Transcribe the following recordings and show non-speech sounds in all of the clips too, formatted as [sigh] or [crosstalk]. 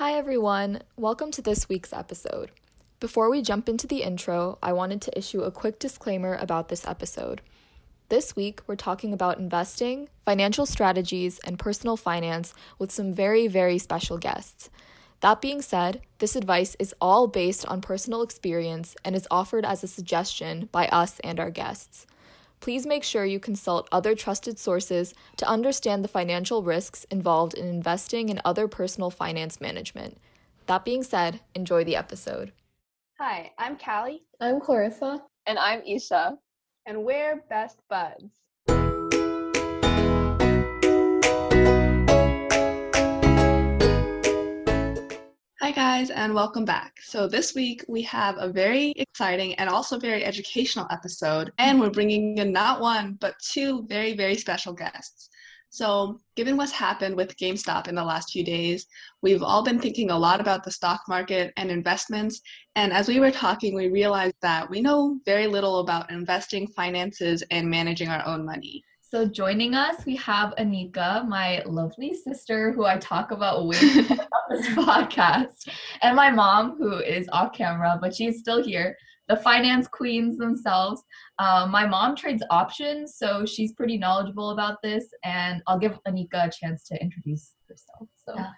Hi, everyone. Welcome to this week's episode. Before we jump into the intro, I wanted to issue a quick disclaimer about this episode. This week, we're talking about investing, financial strategies, and personal finance with some very, very special guests. That being said, this advice is all based on personal experience and is offered as a suggestion by us and our guests. Please make sure you consult other trusted sources to understand the financial risks involved in investing in other personal finance management. That being said, enjoy the episode. Hi, I'm Callie. I'm Clarissa. And I'm Isha. And we're Best Buds. Hi, guys, and welcome back. So, this week we have a very exciting and also very educational episode, and we're bringing in not one, but two very, very special guests. So, given what's happened with GameStop in the last few days, we've all been thinking a lot about the stock market and investments. And as we were talking, we realized that we know very little about investing, finances, and managing our own money. So, joining us, we have Anika, my lovely sister, who I talk about way [laughs] on this podcast, and my mom, who is off camera, but she's still here. The finance queens themselves. Um, my mom trades options, so she's pretty knowledgeable about this, and I'll give Anika a chance to introduce herself. So. Yeah.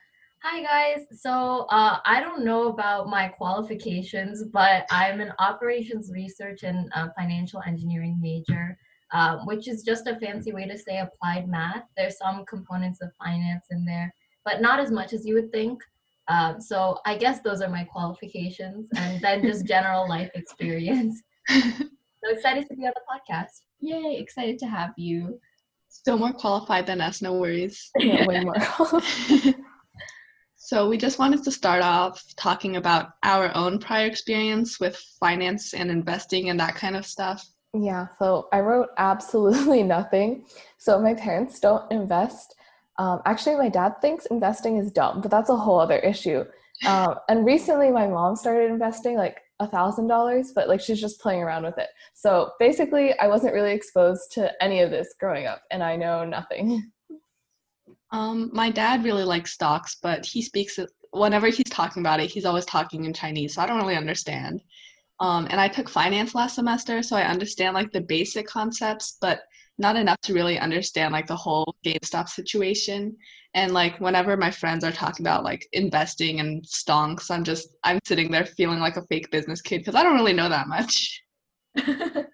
Hi guys. So uh, I don't know about my qualifications, but I'm an operations research and uh, financial engineering major um, which is just a fancy way to say applied math. There's some components of finance in there, but not as much as you would think. Um, so I guess those are my qualifications, and then just general life experience. [laughs] so excited to be on the podcast. Yay! Excited to have you. Still more qualified than us, no worries. [laughs] Yeah, way more. [laughs] so we just wanted to start off talking about our own prior experience with finance and investing and that kind of stuff. Yeah, so I wrote [laughs] absolutely nothing. So my parents don't invest. Um, actually, my dad thinks investing is dumb, but that's a whole other issue. Um, and recently, my mom started investing like a thousand dollars, but like she's just playing around with it. So basically, I wasn't really exposed to any of this growing up, and I know nothing. [laughs] Um, my dad really likes stocks, but he speaks whenever he's talking about it, he's always talking in Chinese, so I don't really understand. Um, and I took finance last semester, so I understand like the basic concepts, but not enough to really understand like the whole GameStop situation. And like whenever my friends are talking about like investing and stonks, I'm just I'm sitting there feeling like a fake business kid because I don't really know that much. [laughs]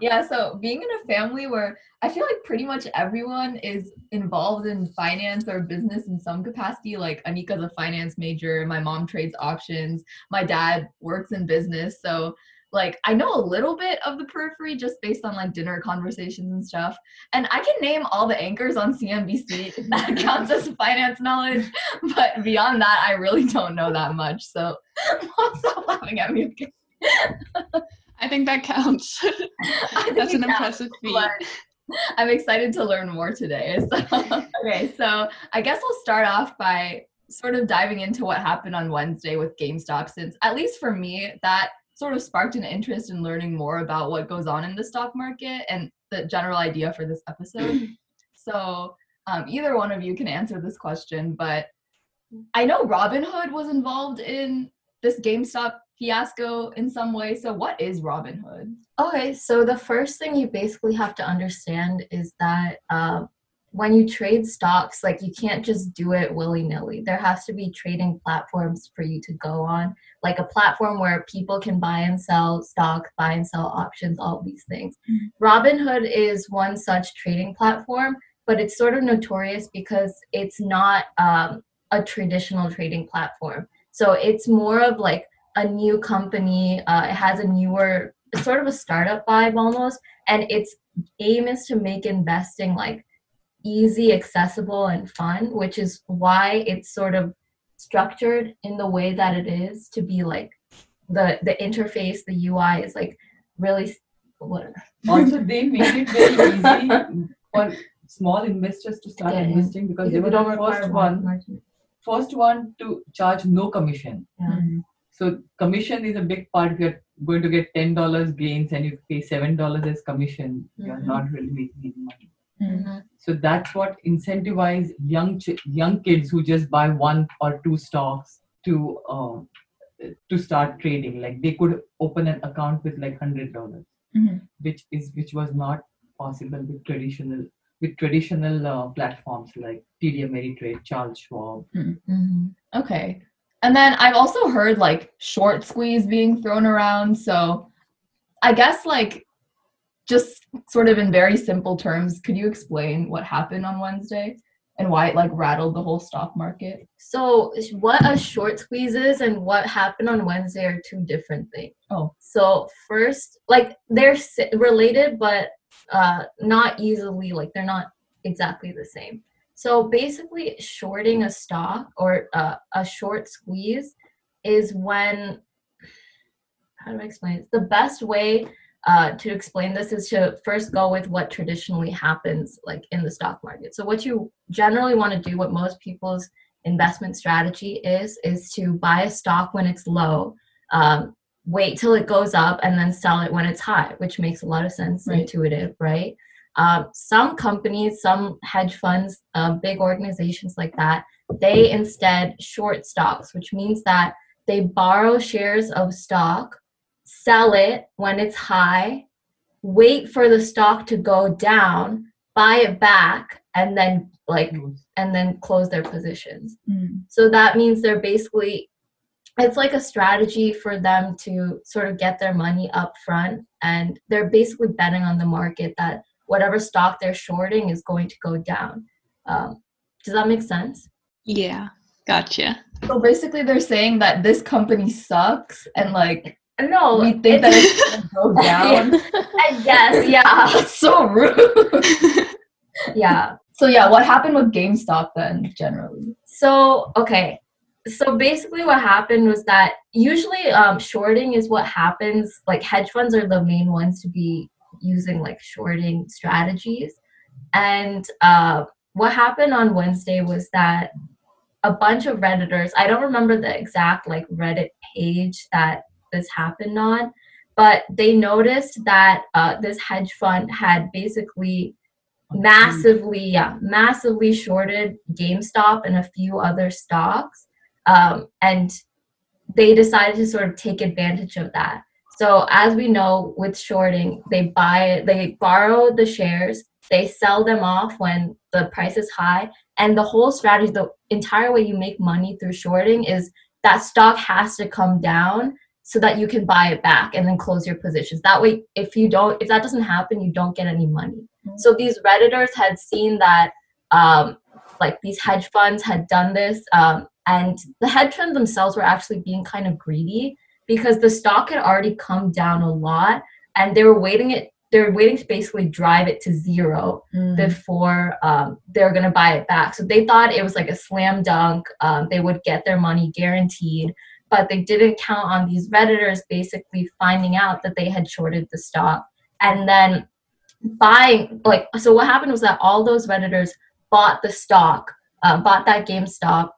yeah, so being in a family where I feel like pretty much everyone is involved in finance or business in some capacity. Like Anika's a finance major, my mom trades options, my dad works in business. So like I know a little bit of the periphery just based on like dinner conversations and stuff. And I can name all the anchors on CNBC. [laughs] That counts as finance knowledge. [laughs] But beyond that, I really don't know that much. So stop laughing at me. I think that counts. [laughs] That's an impressive feat. I'm excited to learn more today. So, [laughs] okay, so I guess we'll start off by sort of diving into what happened on Wednesday with GameStop, since at least for me, that sort of sparked an interest in learning more about what goes on in the stock market and the general idea for this episode. [clears throat] so, um, either one of you can answer this question, but I know Robinhood was involved in this GameStop fiasco in some way. So, what is Robinhood? Okay, so the first thing you basically have to understand is that uh, when you trade stocks, like you can't just do it willy nilly. There has to be trading platforms for you to go on, like a platform where people can buy and sell stock, buy and sell options, all these things. Mm-hmm. Robinhood is one such trading platform, but it's sort of notorious because it's not um, a traditional trading platform. So it's more of like a new company. Uh, it has a newer, sort of a startup vibe almost, and its aim is to make investing like easy, accessible, and fun, which is why it's sort of structured in the way that it is to be like the the interface, the UI is like really what. [laughs] Also, they made it very easy for small investors to start yeah, investing because they were the first one, first one to charge no commission. Yeah. Mm-hmm. So commission is a big part. If you're going to get ten dollars gains and you pay seven dollars as commission, mm-hmm. you're not really making any money. Mm-hmm. So that's what incentivize young ch- young kids who just buy one or two stocks to uh, to start trading. Like they could open an account with like hundred dollars, mm-hmm. which is which was not possible with traditional with traditional uh, platforms like TD Ameritrade, Charles Schwab. Mm-hmm. Okay. And then I've also heard like short squeeze being thrown around. So I guess like just sort of in very simple terms, could you explain what happened on Wednesday and why it like rattled the whole stock market? So what a short squeeze is and what happened on Wednesday are two different things. Oh. So first, like they're related, but uh, not easily like they're not exactly the same. So basically, shorting a stock or uh, a short squeeze is when how do I explain it? The best way uh, to explain this is to first go with what traditionally happens like in the stock market. So what you generally want to do, what most people's investment strategy is, is to buy a stock when it's low, um, wait till it goes up and then sell it when it's high, which makes a lot of sense, right. intuitive, right? Um, some companies, some hedge funds, uh, big organizations like that, they instead short stocks, which means that they borrow shares of stock, sell it when it's high, wait for the stock to go down, buy it back, and then like and then close their positions. Mm. So that means they're basically it's like a strategy for them to sort of get their money up front and they're basically betting on the market that whatever stock they're shorting is going to go down. Um, does that make sense? Yeah gotcha. So basically they're saying that this company sucks and like no we think that it's gonna go [laughs] down. I guess yeah. [laughs] So rude. [laughs] Yeah. So yeah what happened with gamestop then generally? So okay. So basically what happened was that usually um, shorting is what happens like hedge funds are the main ones to be using like shorting strategies and uh, what happened on wednesday was that a bunch of redditors i don't remember the exact like reddit page that this happened on but they noticed that uh, this hedge fund had basically massively yeah massively shorted gamestop and a few other stocks um, and they decided to sort of take advantage of that. So as we know with shorting, they buy they borrow the shares, they sell them off when the price is high, and the whole strategy, the entire way you make money through shorting is that stock has to come down so that you can buy it back and then close your positions. That way, if you don't, if that doesn't happen, you don't get any money. Mm-hmm. So these redditors had seen that, um, like these hedge funds had done this, um, and the hedge funds themselves were actually being kind of greedy because the stock had already come down a lot and they were waiting it they were waiting to basically drive it to zero mm. before um, they were going to buy it back so they thought it was like a slam dunk um, they would get their money guaranteed but they didn't count on these redditors basically finding out that they had shorted the stock and then buying like so what happened was that all those redditors bought the stock uh, bought that gamestop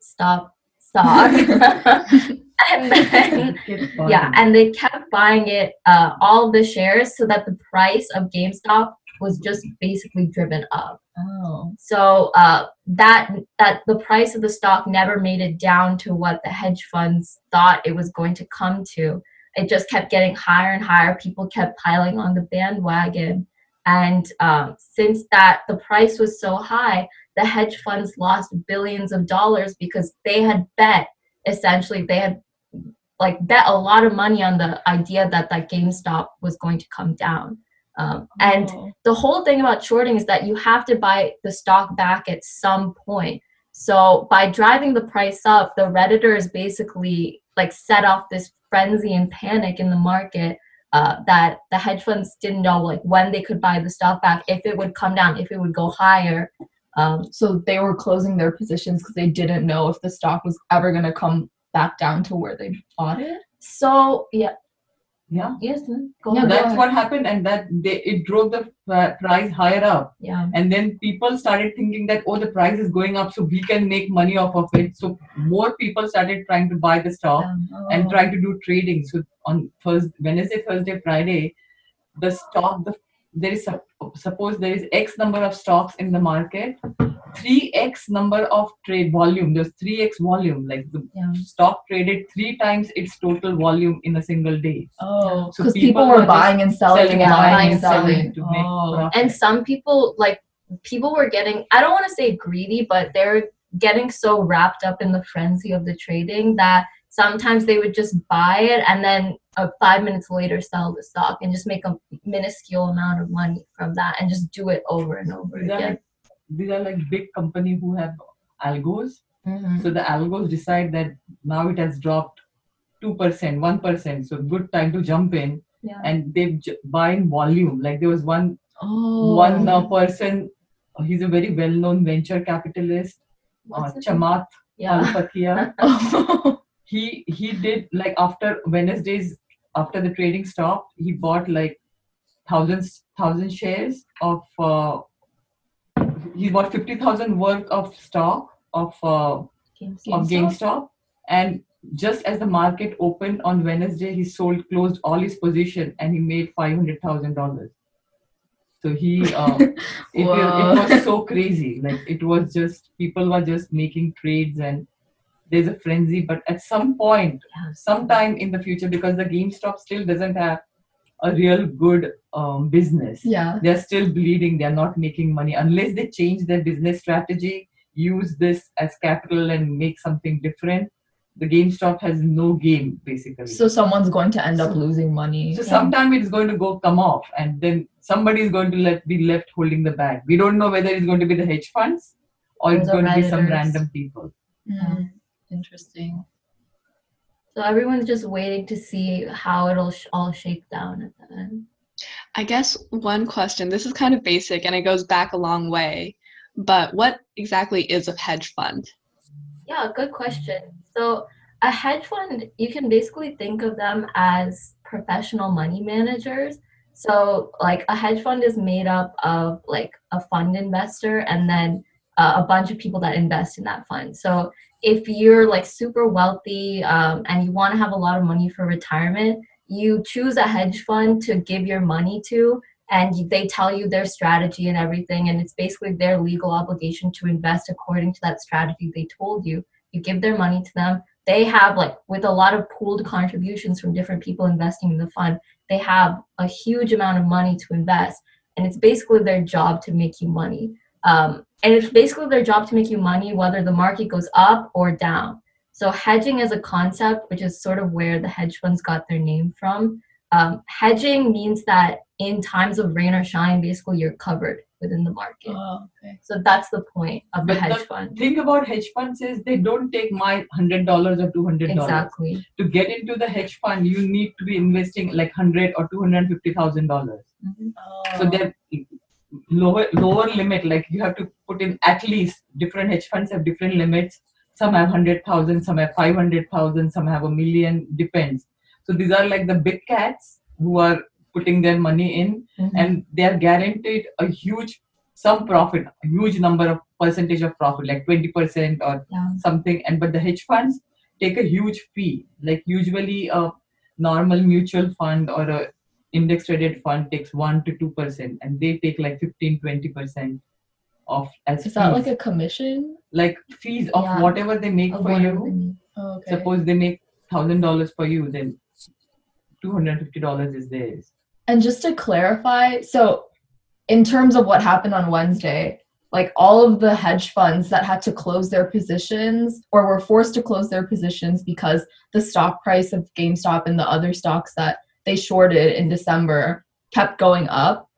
stop stock [laughs] [laughs] [laughs] and then yeah and they kept buying it uh, all the shares so that the price of gamestop was just basically driven up. Oh. So uh, that that the price of the stock never made it down to what the hedge funds thought it was going to come to. It just kept getting higher and higher. People kept piling on the bandwagon. And um, since that the price was so high the hedge funds lost billions of dollars because they had bet essentially they had like bet a lot of money on the idea that that GameStop was going to come down. Um, and oh. the whole thing about shorting is that you have to buy the stock back at some point. So by driving the price up, the redditors basically like set off this frenzy and panic in the market uh, that the hedge funds didn't know like when they could buy the stock back, if it would come down, if it would go higher. Um, so they were closing their positions because they didn't know if the stock was ever going to come back down to where they bought it. So yeah, yeah. Yes. Go yeah, that's what happened, and that they it drove the price higher up. Yeah. And then people started thinking that oh, the price is going up, so we can make money off of it. So more people started trying to buy the stock oh. and trying to do trading. So on first Wednesday, Thursday, Friday, the stock, the there is suppose there is x number of stocks in the market 3x number of trade volume there's 3x volume like the yeah. stock traded three times its total volume in a single day oh so people, people were buying and selling, selling and buying and selling, selling oh. and some people like people were getting i don't want to say greedy but they're getting so wrapped up in the frenzy of the trading that sometimes they would just buy it and then uh, five minutes later sell the stock and just make a minuscule amount of money from that and just do it over and over these again. Are like, these are like big company who have algos. Mm-hmm. So the algos decide that now it has dropped two percent, one percent. So good time to jump in, yeah. and they j- buy in volume. Like there was one oh. one uh, person. He's a very well-known venture capitalist, uh, Chamath yeah. Palihapitiya. [laughs] [laughs] [laughs] he he did like after Wednesdays after the trading stopped, he bought like thousands thousand shares of uh, he bought fifty thousand worth of stock of uh, GameStop. of GameStop, and just as the market opened on Wednesday, he sold closed all his position and he made five hundred thousand dollars. So he, uh, it, [laughs] it was so crazy. Like it was just people were just making trades and there's a frenzy but at some point sometime in the future because the gamestop still doesn't have a real good um, business yeah they're still bleeding they're not making money unless they change their business strategy use this as capital and make something different the GameStop has no game basically. So someone's going to end so, up losing money. So yeah. sometime it's going to go come off, and then somebody is going to let be left holding the bag. We don't know whether it's going to be the hedge funds or it's going to be some random people. Mm. Interesting. So everyone's just waiting to see how it'll sh- all shake down at the end. I guess one question, this is kind of basic and it goes back a long way, but what exactly is a hedge fund? Yeah, good question. So a hedge fund, you can basically think of them as professional money managers. So like a hedge fund is made up of like a fund investor and then uh, a bunch of people that invest in that fund. So if you're like super wealthy um, and you want to have a lot of money for retirement, you choose a hedge fund to give your money to, and they tell you their strategy and everything. And it's basically their legal obligation to invest according to that strategy they told you. You give their money to them. They have, like, with a lot of pooled contributions from different people investing in the fund, they have a huge amount of money to invest. And it's basically their job to make you money. Um, and it's basically their job to make you money whether the market goes up or down. So hedging as a concept, which is sort of where the hedge funds got their name from, um, hedging means that in times of rain or shine, basically you're covered within the market. Oh, okay. So that's the point of but the hedge the fund. Thing about hedge funds is they don't take my hundred dollars or two hundred dollars. Exactly. To get into the hedge fund, you need to be investing like hundred or two hundred fifty thousand dollars. Mm-hmm. Oh. So they're lower lower limit like you have to put in at least different hedge funds have different limits some have 100000 some have 500000 some have a million depends so these are like the big cats who are putting their money in mm-hmm. and they are guaranteed a huge some profit a huge number of percentage of profit like 20% or yeah. something and but the hedge funds take a huge fee like usually a normal mutual fund or a index traded fund takes 1 to 2% and they take like 15 20% of as is fees. that like a commission like fees of yeah. whatever they make of for you oh, okay. suppose they make thousand dollars for you then $250 is theirs and just to clarify so in terms of what happened on wednesday like all of the hedge funds that had to close their positions or were forced to close their positions because the stock price of GameStop and the other stocks that they shorted in December kept going up.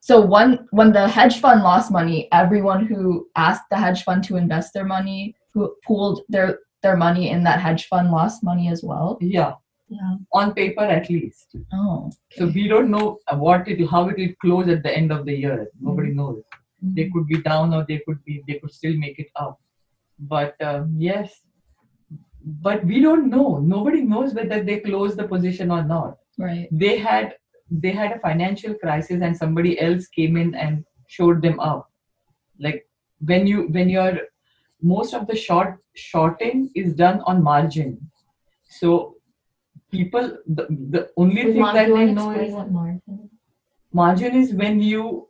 So one when the hedge fund lost money, everyone who asked the hedge fund to invest their money, who pooled their their money in that hedge fund lost money as well. Yeah. Yeah. On paper at least. Oh. Okay. So we don't know what it how it will close at the end of the year. Nobody mm-hmm. knows. Mm-hmm. They could be down or they could be they could still make it up. But um, yes, but we don't know. Nobody knows whether they close the position or not right. They had they had a financial crisis and somebody else came in and showed them up. Like when you when you're most of the short shorting is done on margin. So people the, the only thing that they know is margin? Margin is when you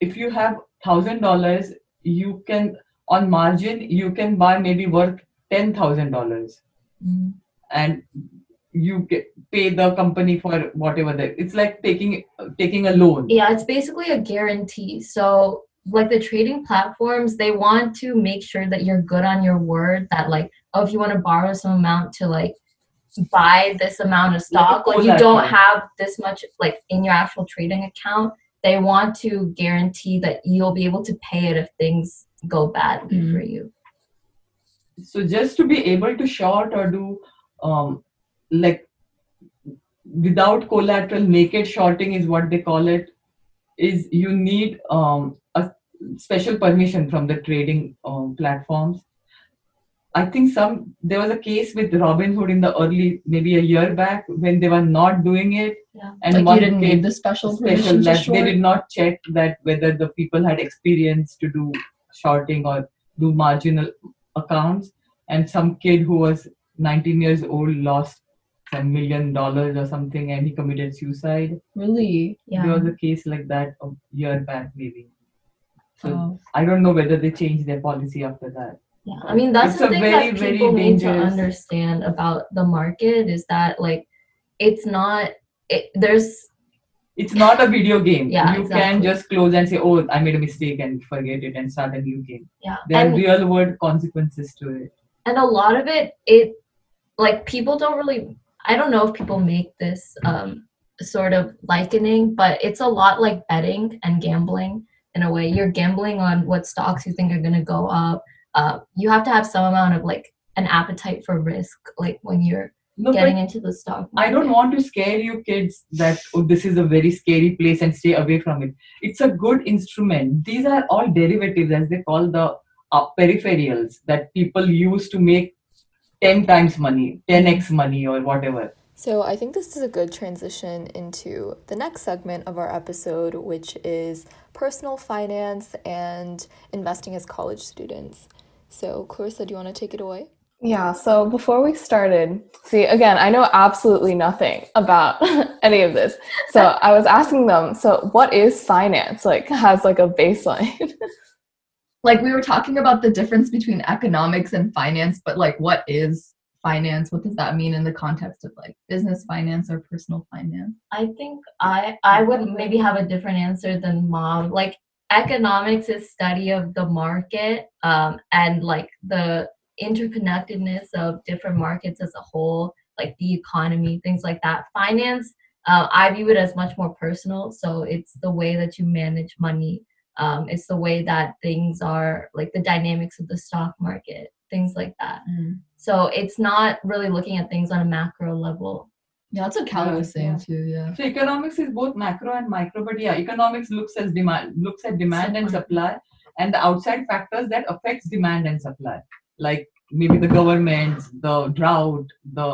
if you have thousand dollars you can on margin you can buy maybe worth ten thousand dollars. Mm. and you get, pay the company for whatever that it's like taking taking a loan Yeah, it's basically a guarantee. So, like the trading platforms, they want to make sure that you're good on your word that, like, oh, if you want to borrow some amount to, like, buy this amount of stock, like, you don't have this much, like, in your actual trading account. They want to guarantee that you'll be able to pay it if things go badly Mhm. for you. so just to be able to short or do um, like without collateral naked shorting is what they call it is you need um, a special permission from the trading um, platforms. I think some there was a case with robinhood in the early maybe a year back when they were not doing it. Yeah. and like didn't need the special special permission that they did not check that whether the people had experience to do shorting or do marginal accounts. And some kid who was 19 years old lost some million dollars or something and he committed suicide Really? Yeah. there was a case like that a year back maybe so Oh. i don't know whether they changed their policy after that Yeah, I mean that's It's the a thing very, that very people need to dangerous- understand about the market is that like it's not it, there's it's not a video game Yeah, you exactly. can just close and say oh i made a mistake and forget it and start a new game yeah there are real world consequences to it and a lot of it it like people don't really I don't know if people make this um sort of likening but it's a lot like betting and gambling in a way you're gambling on what stocks you think are going to go up uh, you have to have some amount of like an appetite for risk like when you're no, getting into the stock I don't want to scare you kids that oh, this is a very scary place and stay away from it. It's a good instrument. These are all derivatives, as they call the uh, peripherals that people use to make 10 times money, 10x money, or whatever. So, I think this is a good transition into the next segment of our episode, which is personal finance and investing as college students. So, Clarissa, do you want to take it away? Yeah, so before we started, see, again, I know absolutely nothing about [laughs] any of this. So I was asking them, so what is finance? Like, has like a baseline. [laughs] like we were talking about the difference between economics and finance but like what is finance what does that mean in the context of like business finance or personal finance I think I I would maybe have a different answer than mom. Like economics is study of the market um, and like the interconnectedness of different markets as a whole, like the economy, things like that. Finance, uh, I view it as much more personal. So it's the way that you manage money. Um, it's the way that things are like the dynamics of the stock market, things like that. So it's not really looking at things on a macro level. yeah that's what Callie was saying Yeah. too yeah So economics is both macro and micro, but yeah, economics looks as demand looks at demand and supply and the outside factors that affects demand and supply, like maybe the government, the drought, the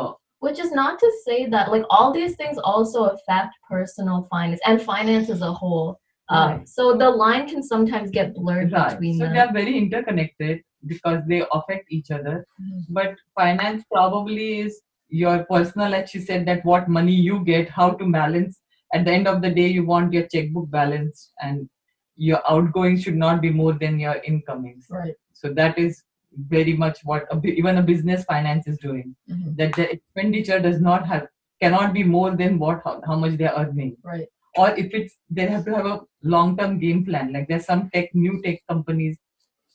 Which is not to say that like all these things also affect personal finance and finance as a whole. Um, Right. So the line can sometimes get blurred Right. between So them. they are very interconnected because they affect each other. Mhm. But finance probably is your personal, like she said, that what money you get, how to balance. At the end of the day, you want your checkbook balance and your outgoing should not be more than your incomings. right So that is very much what a, even a business finance is doing. Mhm. That the expenditure does not have cannot be more than what how, how much they are earning right or if it's they have to have a long-term game plan like there's some tech new tech companies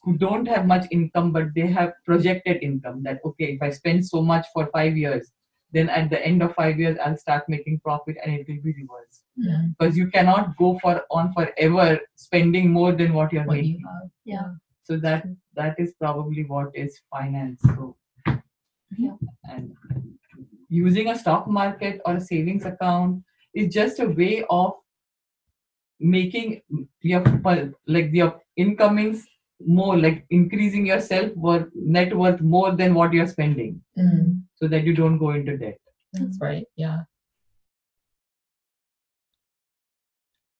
who don't have much income but they have projected income that okay if i spend so much for five years then at the end of five years i'll start making profit and it will be reversed. Yeah. Because you cannot go for on forever spending more than what you're what making. you Yeah. so that that is probably what is finance. So Yeah. and using a stock market or a savings account is just a way of making your like your incomings more like increasing your self worth net worth more than what you're spending Mm, so that you don't go into debt. That's right yeah.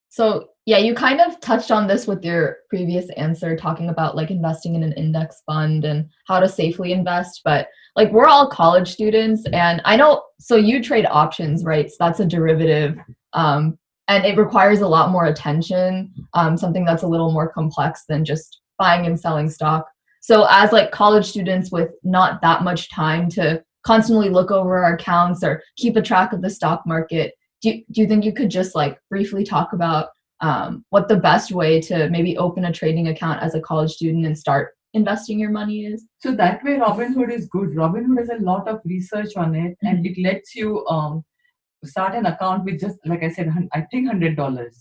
So yeah you kind of touched on this with your previous answer talking about like investing in an index fund and how to safely invest but like we're all college students and i know so you trade options right? So that's a derivative um and it requires a lot more attention um, something that's a little more complex than just buying and selling stock. So as like college students with not that much time to constantly look over our accounts or keep a track of the stock market do you, do you think you could just like briefly talk about um, what the best way to maybe open a trading account as a college student and start investing your money is. So that way robinhood is good. Robinhood has a lot of research on it mm-hmm. and it lets you um, start an account with just like i said i think $100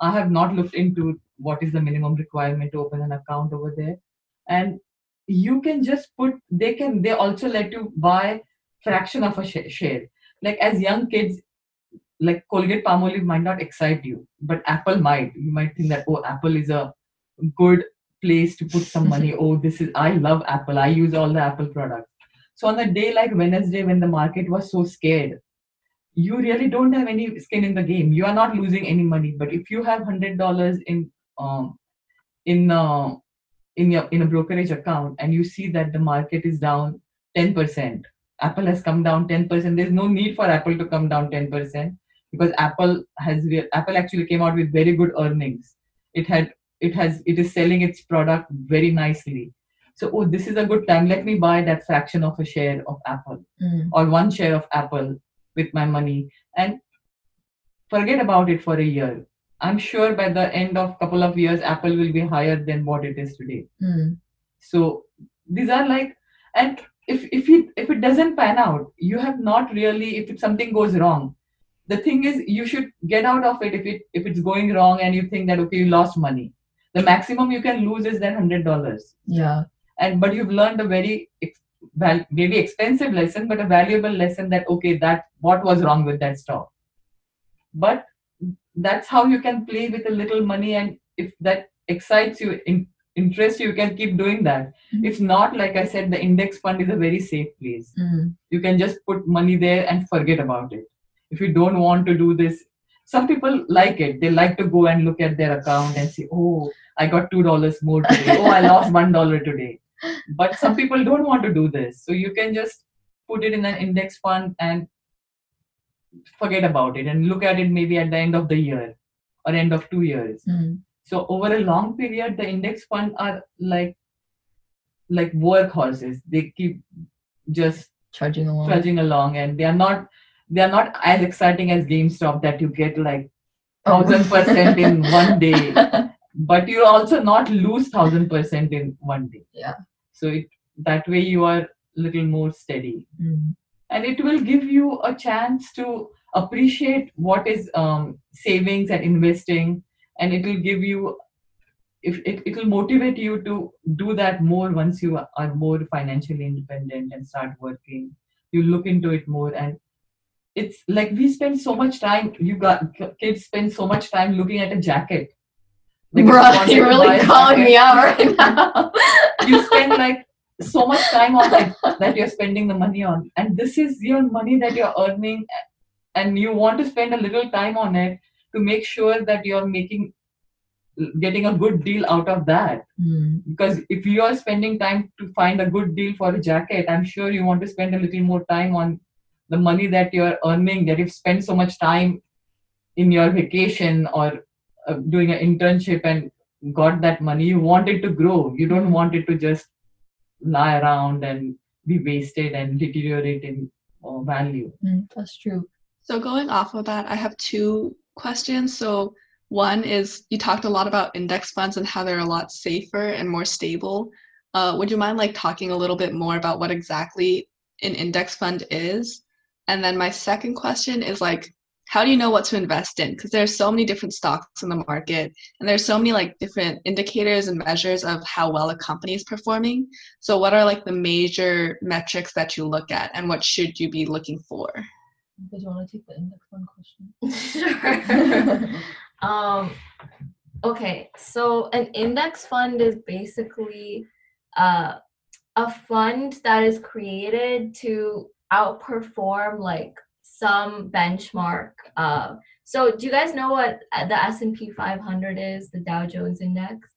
i have not looked into what is the minimum requirement to open an account over there. And you can just put they can they also let you buy fraction of a share. Like as young kids like colgate palmolive might not excite you but apple might. You might think that oh apple is a good place to put some money [laughs] oh this is i love apple i use all the apple products. So on a day like wednesday when the market was so scared you really don't have any skin in the game. You are not losing any money but if you have hundred dollars in um in uh, in your in a brokerage account and you see that the market is down 10% apple has come down 10% there's no need for apple to come down 10% because apple has apple actually came out with very good earnings. It had it has it is selling its product very nicely. So oh this is a good time. Let me buy that fraction of a share of apple mm. or one share of apple with my money and forget about it for a year. I'm sure by the end of couple of years apple will be higher than what it is today. Mm. so these are like and if if it if it doesn't pan out you have not really if something goes wrong the thing is you should get out of it if it if it's going wrong and you think that okay you lost money the maximum you can lose is then hundred dollars. Yeah. And but you've learned a very val- maybe expensive lesson but a valuable lesson that okay that what was wrong with that stock? But that's how you can play with a little money and if that excites you in, interests you can keep doing that. Mm-hmm. if not like i said the index fund is a very safe place. Mm-hmm. you can just put money there and forget about it. If you don't want to do this some people like it. They like to go and look at their account and say oh i got two dollars more today. Oh i lost one dollar today. But some people don't want to do this. So you can just put it in an index fund and forget about it and look at it maybe at the end of the year or end of two years. Mm. so over a long period the index fund are like like workhorses they keep just trudging along. trudging along and they are not they are not as exciting as GameStop that you get like thousand percent in one day, [laughs] but you also not lose thousand percent in one day. Yeah. So it, that way you are a little more steady, mm. and it will give you a chance to appreciate what is um, savings and investing, and it will give you. If it, it will motivate you to do that more once you are more financially independent and start working you look into it more and it's like we spend so much time you got kids spend so much time looking at a jacket you're really calling me out right now. You spend like so much time on that that you're spending the money on and this is your money that you're earning and you want to spend a little time on it to make sure that you're making getting a good deal out of that. Mm. because if you are spending time to find a good deal for a jacket i'm sure you want to spend a little more time on the money that you're earning that you've spent so much time in your vacation or uh, doing an internship and got that money you want it to grow. You don't want it to just lie around and be wasted and deteriorate in uh, value. Mm, that's true. So going off of that i have two questions. So one is you talked a lot about index funds and how they're a lot safer and more stable. Uh, would you mind like talking a little bit more about what exactly an index fund is? And then my second question is like, how do you know what to invest in? Because there's so many different stocks in the market, and there's so many like different indicators and measures of how well a company is performing. So, what are like the major metrics that you look at, and what should you be looking for? Do you want to take the index fund question? [laughs] sure. [laughs] um, okay, so an index fund is basically uh, a fund that is created to outperform like some benchmark. Uh, so do you guys know what the S&P 500 is, the Dow Jones Index?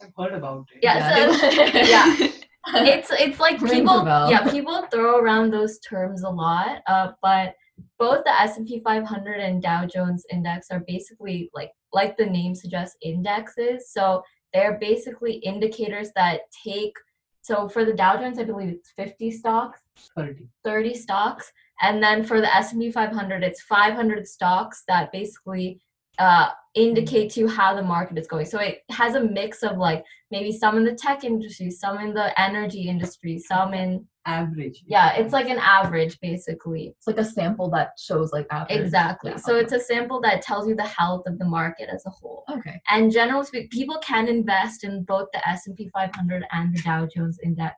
I've heard about it. Yeah, yeah. So, [laughs] yeah. [laughs] It's it's like people yeah, people throw around those terms a lot. Uh, but both the S&P 500 and Dow Jones index are basically like like the name suggests indexes. So they're basically indicators that take so for the Dow Jones, I believe it's 50 stocks, 30, 30 stocks, and then for the S&P 500, it's 500 stocks that basically uh, indicate to you how the market is going. So it has a mix of like maybe some in the tech industry, some in the energy industry, some in average. yeah, it's like an average basically. It's like a sample that shows like average. Exactly. Yeah, So okay. it's a sample that tells you the health of the market as a whole. okay. And generally speaking, people can invest in both the S&P 500 and the Dow Jones index.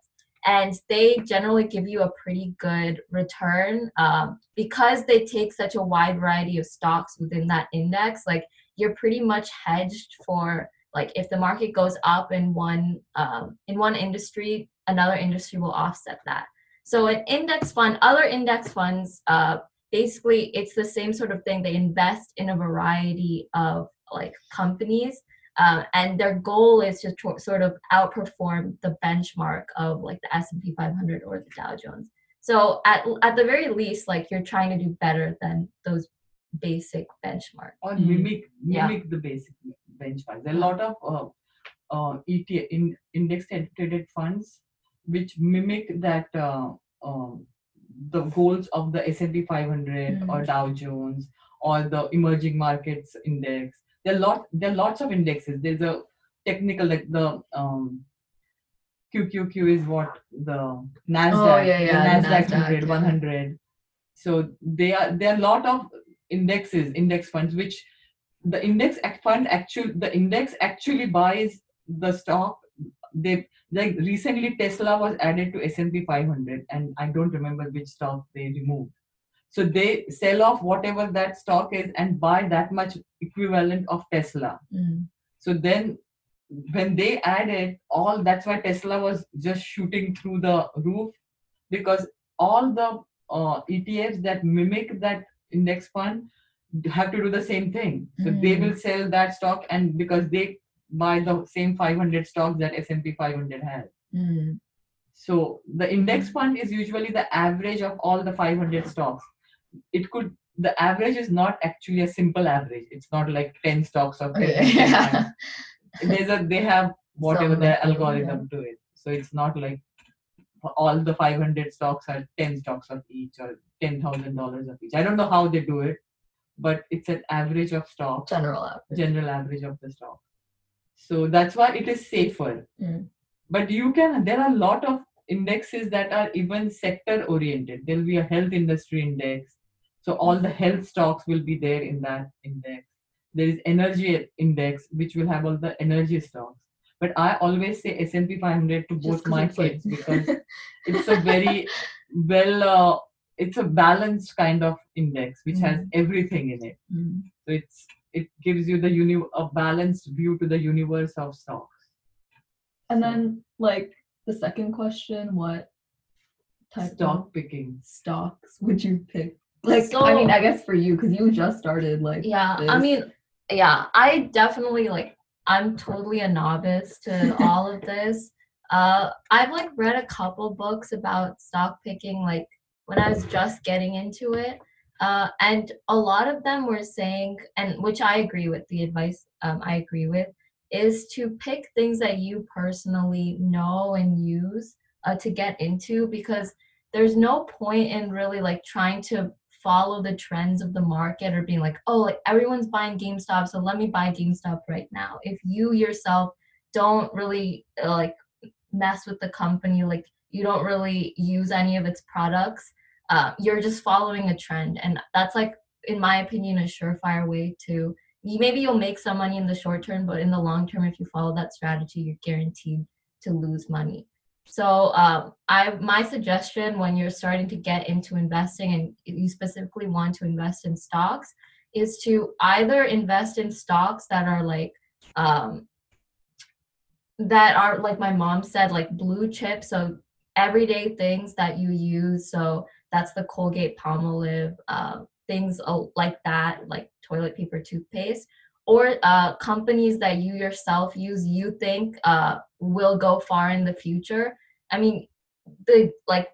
And they generally give you a pretty good return um, because they take such a wide variety of stocks within that index. Like you're pretty much hedged for like if the market goes up in one um, in one industry, another industry will offset that. So an index fund, other index funds, uh, basically it's the same sort of thing. They invest in a variety of like companies uh, and their goal is to tr- sort of outperform the benchmark of like the S&P 500 or the Dow Jones. So at at the very least, like you're trying to do better than those basic benchmarks. or mimic Yeah. mimic the basic benchmarks. A lot of uh, uh, ETF in index traded funds which mimic that uh, um, the goals of the S&P 500 or Dow Jones or the emerging markets index. There are lot there are lots of indexes. There's a technical like the um, QQQ is what the Nasdaq, oh, yeah, yeah, the Nasdaq, Nasdaq, 100, yeah. 100. So they are there are a lot of indexes, index funds, which the index fund actually the index actually buys the stock. They like recently Tesla was added to S&P 500, and I don't remember which stock they removed. So they sell off whatever that stock is and buy that much equivalent of Tesla. Mm. So then when they added all that's why Tesla was just shooting through the roof because all the uh, ETFs that mimic that index fund have to do the same thing. So they Mm. will sell that stock and because they buy the same 500 stocks that S&P 500 has. Mm. So the index fund is usually the average of all the 500 stocks. It could the average is not actually a simple average. It's not like 10 stocks or 10 Okay, yeah. [laughs] There's a they have whatever Some their algorithm to it. So it's not like all the 500 stocks are 10 stocks of each or $10,000 of each. I don't know how they do it, but it's an average of stocks General average. general average of the stock. So that's why it is safer. Mm. But you can, there are a lot of indexes that are even sector oriented. There will be a health industry index. So all the health stocks will be there in that index. There is energy index, which will have all the energy stocks. But I always say S&P 500 to both my kids because [laughs] it's a very well, uh, it's a balanced kind of index which has everything in it. Mm. So it's it gives you the uni- a balanced view to the universe of stocks. And then like the second question, what type of Stock of picking. stocks would you pick? Like so, I mean, I guess for you because you just started like Yeah, I mean, yeah, I definitely like I'm totally a novice to all of [laughs] this. Uh I've like read a couple books about stock picking like when I was just getting into it. Uh and a lot of them were saying and which I agree with the advice um I agree with is to pick things that you personally know and use uh, to get into because there's no point in really like trying to follow the trends of the market or being like, oh, like everyone's buying GameStop, so let me buy GameStop right now. If you yourself don't really uh, like mess with the company, like you don't really use any of its products, uh, you're just following a trend, and that's like, in my opinion, a surefire way to. Maybe you'll make some money in the short term, but in the long term, if you follow that strategy, you're guaranteed to lose money. So um, I my suggestion when you're starting to get into investing and you specifically want to invest in stocks is to either invest in stocks that are like um, that are like my mom said like blue chip so everyday things that you use. So that's the Colgate Palmolive uh, things uh, like that like toilet paper toothpaste or uh, companies that you yourself use you think uh, will go far in the future i mean the like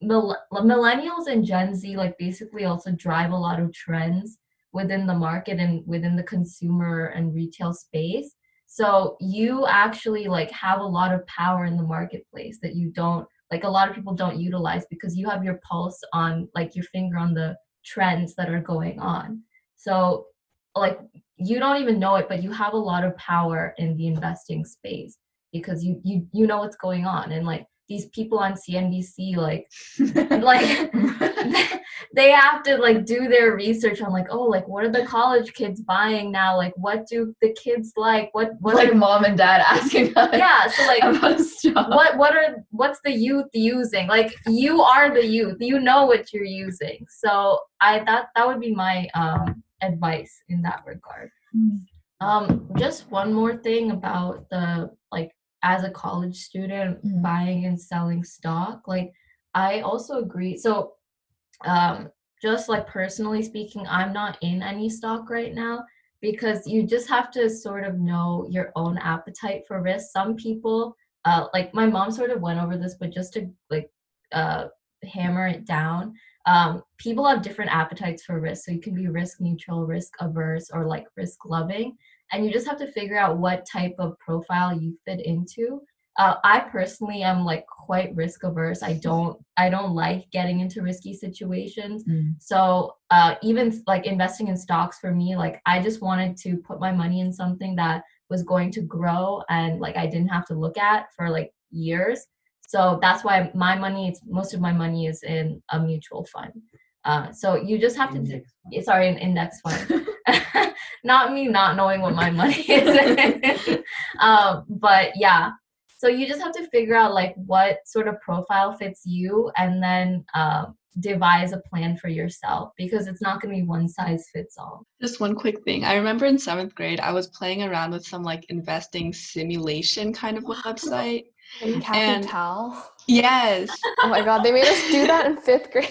mill- millennials and Gen Z like basically also drive a lot of trends within the market and within the consumer and retail space. So you actually like have a lot of power in the marketplace that you don't like a lot of people don't utilize because you have your pulse on like your finger on the trends that are going on. So like you don't even know it but you have a lot of power in the investing space because you you you know what's going on. And like these people on CNBC like [laughs] like [laughs] they have to like do their research on like oh like what are the college kids buying now? Like what do the kids like? What what like are, mom and dad asking us [laughs] yeah so like what what are what's the youth using? Like you are the youth. You know what you're using. So i that that would be my um advice in that regard. Um just one more thing about the like as a college student Mhm. buying and selling stock like i also agree so um just like personally speaking i'm not in any stock right now because you just have to sort of know your own appetite for risk. Some people uh like my mom sort of went over this but just to like uh hammer it down um people have different appetites for risk. So you can be risk neutral risk averse or like risk loving. And you just have to figure out what type of profile you fit into. Uh, i personally am like quite risk averse. I don't i don't like getting into risky situations. Mm. so uh, even like investing in stocks for me like i just wanted to put my money in something that was going to grow and like i didn't have to look at for like years so that's why my money is most of my money is in a mutual fund uh, so you just have to do, Index fund. sorry an index fund not me not knowing what my money is in. [laughs] [laughs] um, but yeah so you just have to figure out like what sort of profile fits you and then um, devise a plan for yourself because it's not going to be one size fits all Just one quick thing. I remember in seventh grade, I was playing around with some like investing simulation kind of [gasps] website. In And- Capital. Yes. Oh my god, they made us do that in fifth grade.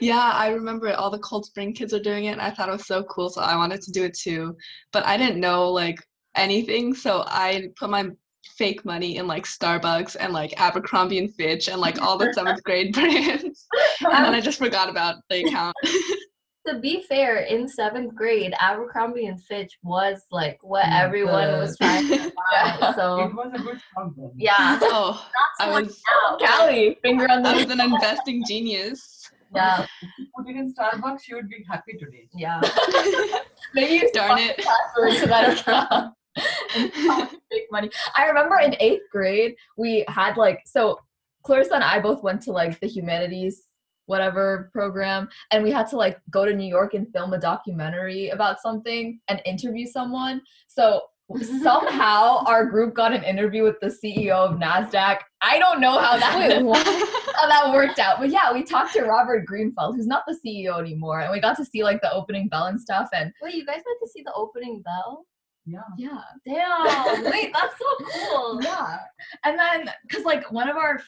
Yeah, I remember it. all the Cold Spring kids are doing it, and I thought it was so cool, so I wanted to do it too. But I didn't know like anything, so I put my fake money in like Starbucks and like Abercrombie and Fitch and like all the seventh grade [laughs] brands, [laughs] and then I just forgot about the account. [laughs] to be fair in seventh grade abercrombie and fitch was like what Mm, everyone the- was trying to [laughs] buy Yeah. so It was a good stock yeah [laughs] oh, not so I was now. Callie, finger on I was an investing genius. yeah If you put it in Starbucks, you would be happy today. yeah [laughs] maybe you Darn it. password to that account. Big money. I remember in eighth grade we had like so Clarissa and I both went to like the humanities whatever program and we had to like go to New York and film a documentary about something and interview someone. So [laughs] somehow our group got an interview with the CEO of Nasdaq. I don't know how that Wait, [laughs] how that worked out. But yeah, we talked to Robert Greifeld, who's not the CEO anymore, and we got to see like the opening bell and stuff. And wait you guys went to see the opening bell Yeah. yeah, damn wait that's so cool [laughs] yeah. And then, cause like one of our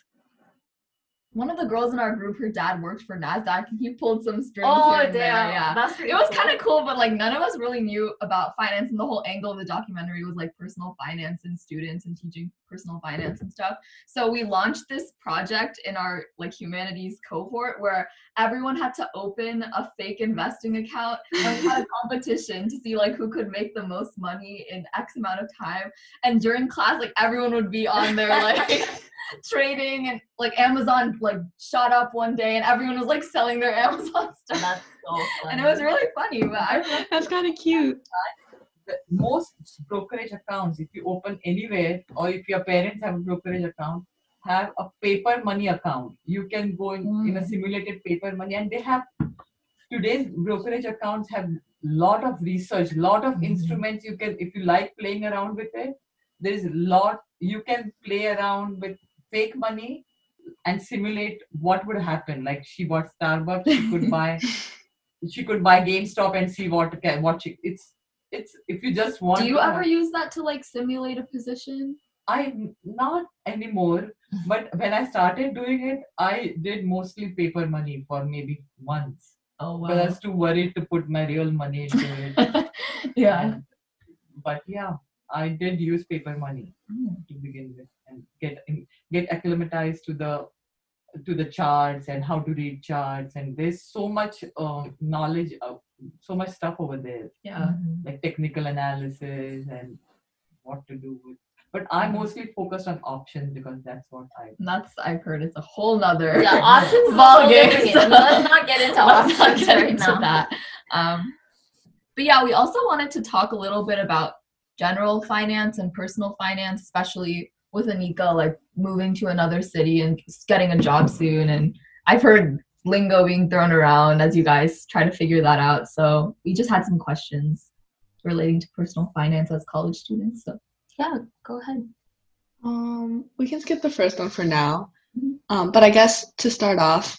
one of the girls in our group, her dad worked for Nasdaq, and he pulled some strings. oh here and there, damn yeah. that's pretty It was cool. kind of cool, but like none of us really knew about finance, and the whole angle of the documentary was like personal finance and students and teaching personal finance and stuff. So we launched this project in our like humanities cohort where everyone had to open a fake investing account and we had a [laughs] competition to see like who could make the most money in X amount of time. And during class, like everyone would be on there like [laughs] trading and like Amazon like shot up one day and everyone was like selling their [laughs] Amazon stuff. that's so funny. And it was really funny, but I remember That's kind of cute. The most brokerage accounts, if you open anywhere, or if your parents have a brokerage account, have a paper money account. You can go in, in a mm. simulated paper money, and they have today's brokerage accounts have lot of research, lot of mm-hmm. instruments. You can, if you like playing around with it, there is a lot you can play around with fake money and simulate what would happen. Like she bought Starbucks, she could [laughs] buy she could buy GameStop and see what what she it's it's if you just want Do you ever have- use that to like simulate a position? I not anymore [laughs] but when I started doing it I did mostly paper money for maybe months Oh but I was too worried to put my real money into it [laughs] yeah. And- but yeah I did use paper money Mm. to begin with and get get acclimatized to the to the charts and how to read charts and there's so much um, knowledge of so much stuff over there Yeah. like technical analysis and what to do with but i'm mostly focused on options because that's what I. That's I've heard it's a whole nother Yeah, [laughs] options is ball game. so. Let's not get into [laughs] let's not options get right into now. that. Um, but yeah, we also wanted to talk a little bit about general finance and personal finance, especially with Anika, like moving to another city and getting a job soon. And I've heard lingo being thrown around as you guys try to figure that out. So we just had some questions relating to personal finance as college students. So Yeah, go ahead. Um, we can skip the first one for now. Mhm. Um, but I guess to start off,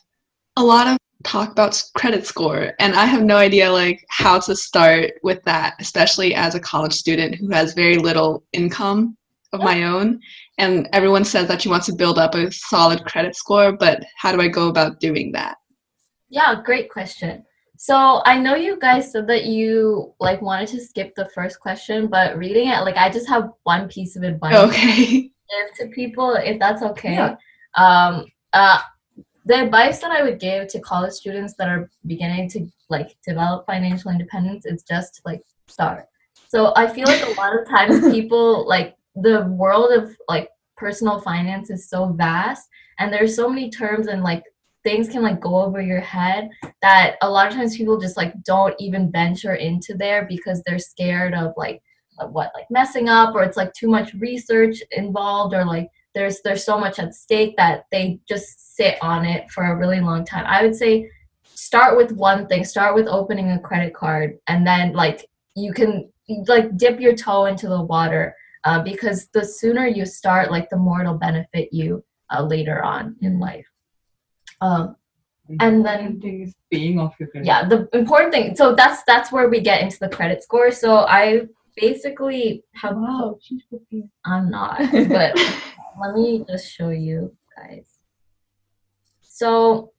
a lot of talk about credit score, and I have no idea like how to start with that, especially as a college student who has very little income of my own. And everyone says that she wants to build up a solid credit score, but how do I go about doing that? Yeah, great question. So I know you guys said that you like wanted to skip the first question, but reading it, like I just have one piece of advice Okay. to to people, if that's okay. Yeah. Um, uh, the advice that I would give to college students that are beginning to like develop financial independence is just like start. So I feel like a lot of times [laughs] people like the world of like personal finance is so vast and there's so many terms and like things can like go over your head that a lot of times people just like don't even venture into there because they're scared of like what like messing up or it's like too much research involved or like there's there's so much at stake that they just sit on it for a really long time. I would say start with one thing start with opening a credit card and then like you can like dip your toe into the water uh, because the sooner you start like the more it'll benefit you uh, later on in life. Um, And then- thing paying off your credit. Yeah the important thing so that's that's where we get into the credit score. So i basically have wow, she's i'm not [laughs] but let me just show you guys. So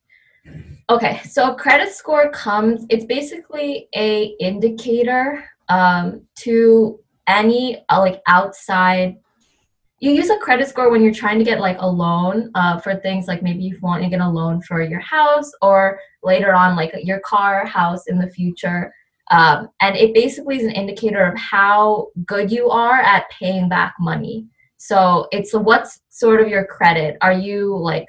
okay so credit score comes it's basically a indicator um, to any uh, like outside you use a credit score when you're trying to get like a loan uh, for things like maybe you want to get a loan for your house or later on like your car house in the future. Um, and it basically is an indicator of how good you are at paying back money. So it's what's sort of your credit? Are you like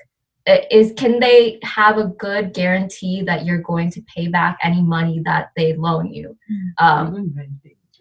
is can they have a good guarantee that you're going to pay back any money that they loan you? Um,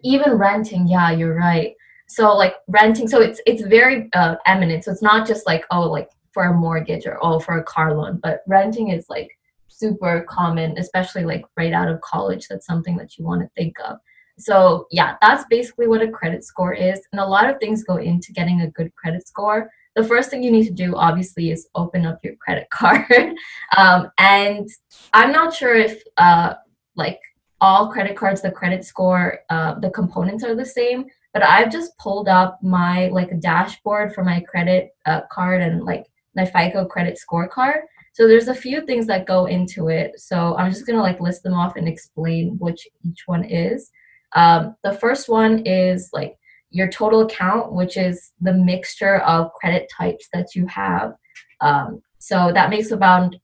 even renting. yeah you're right. So like renting so it's it's very uh, eminent. So it's not just like oh like for a mortgage or oh for a car loan but renting is like super common especially like right out of college. That's something that you want to think of. So yeah that's basically what a credit score is. And a lot of things go into getting a good credit score. The first thing you need to do obviously is open up your credit [laughs] card. Um, and i'm not sure if uh, like all credit cards the credit score uh, the components are the same but i've just pulled up my like dashboard for my credit uh, card and like my fico credit scorecard. So there's a few things that go into it. So i'm just gonna like list them off and explain which each one is. Um, the first one is like your total account which is the mixture of credit types that you have. Um, so that makes about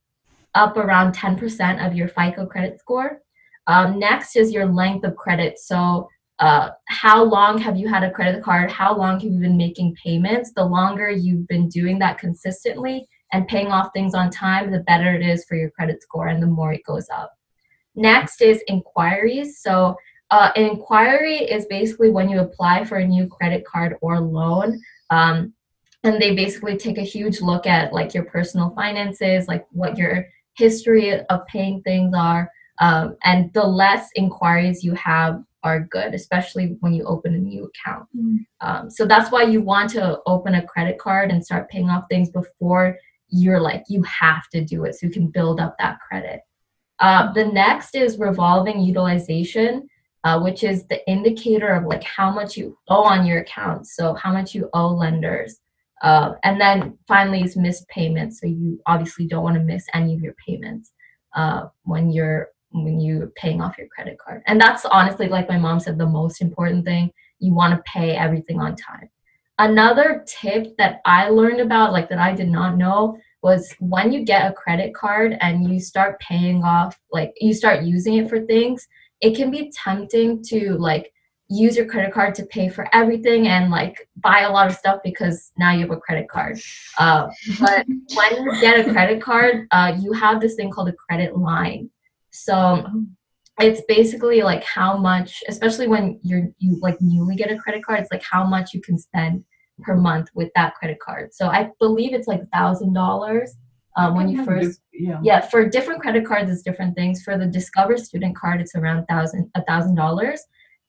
up around 10% of your fico credit score um, next is your length of credit. So, uh, how long have you had a credit card? How long have you been making payments? The longer you've been doing that consistently and paying off things on time, the better it is for your credit score and the more it goes up. Next is inquiries. So, uh, an inquiry is basically when you apply for a new credit card or loan. Um, and they basically take a huge look at like your personal finances, like what your history of paying things are, um, and the less inquiries you have are good, especially when you open a new account. Um, so that's why you want to open a credit card and start paying off things before you're like, you have to do it so you can build up that credit. Uh, the next is revolving utilization, uh, which is the indicator of like how much you owe on your account. So how much you owe lenders. Uh, and then finally is missed payments. So you obviously don't want to miss any of your payments uh, when you're when you're paying off your credit card. And that's honestly, like my mom said, the most important thing. You want to pay everything on time. Another tip that I learned about, like that I did not know, was when you get a credit card and you start paying off, like you start using it for things, it can be tempting to like use your credit card to pay for everything and like buy a lot of stuff because now you have a credit card. Uh, but [laughs] when you get a credit card, uh, you have this thing called a credit line. So it's basically like how much, especially when you're you like newly get a credit card, it's like how much you can spend per month with that credit card. So I believe it's like thousand dollars um, when you first yeah. yeah for different credit cards it's different things for the discover student card it's around thousand a thousand dollars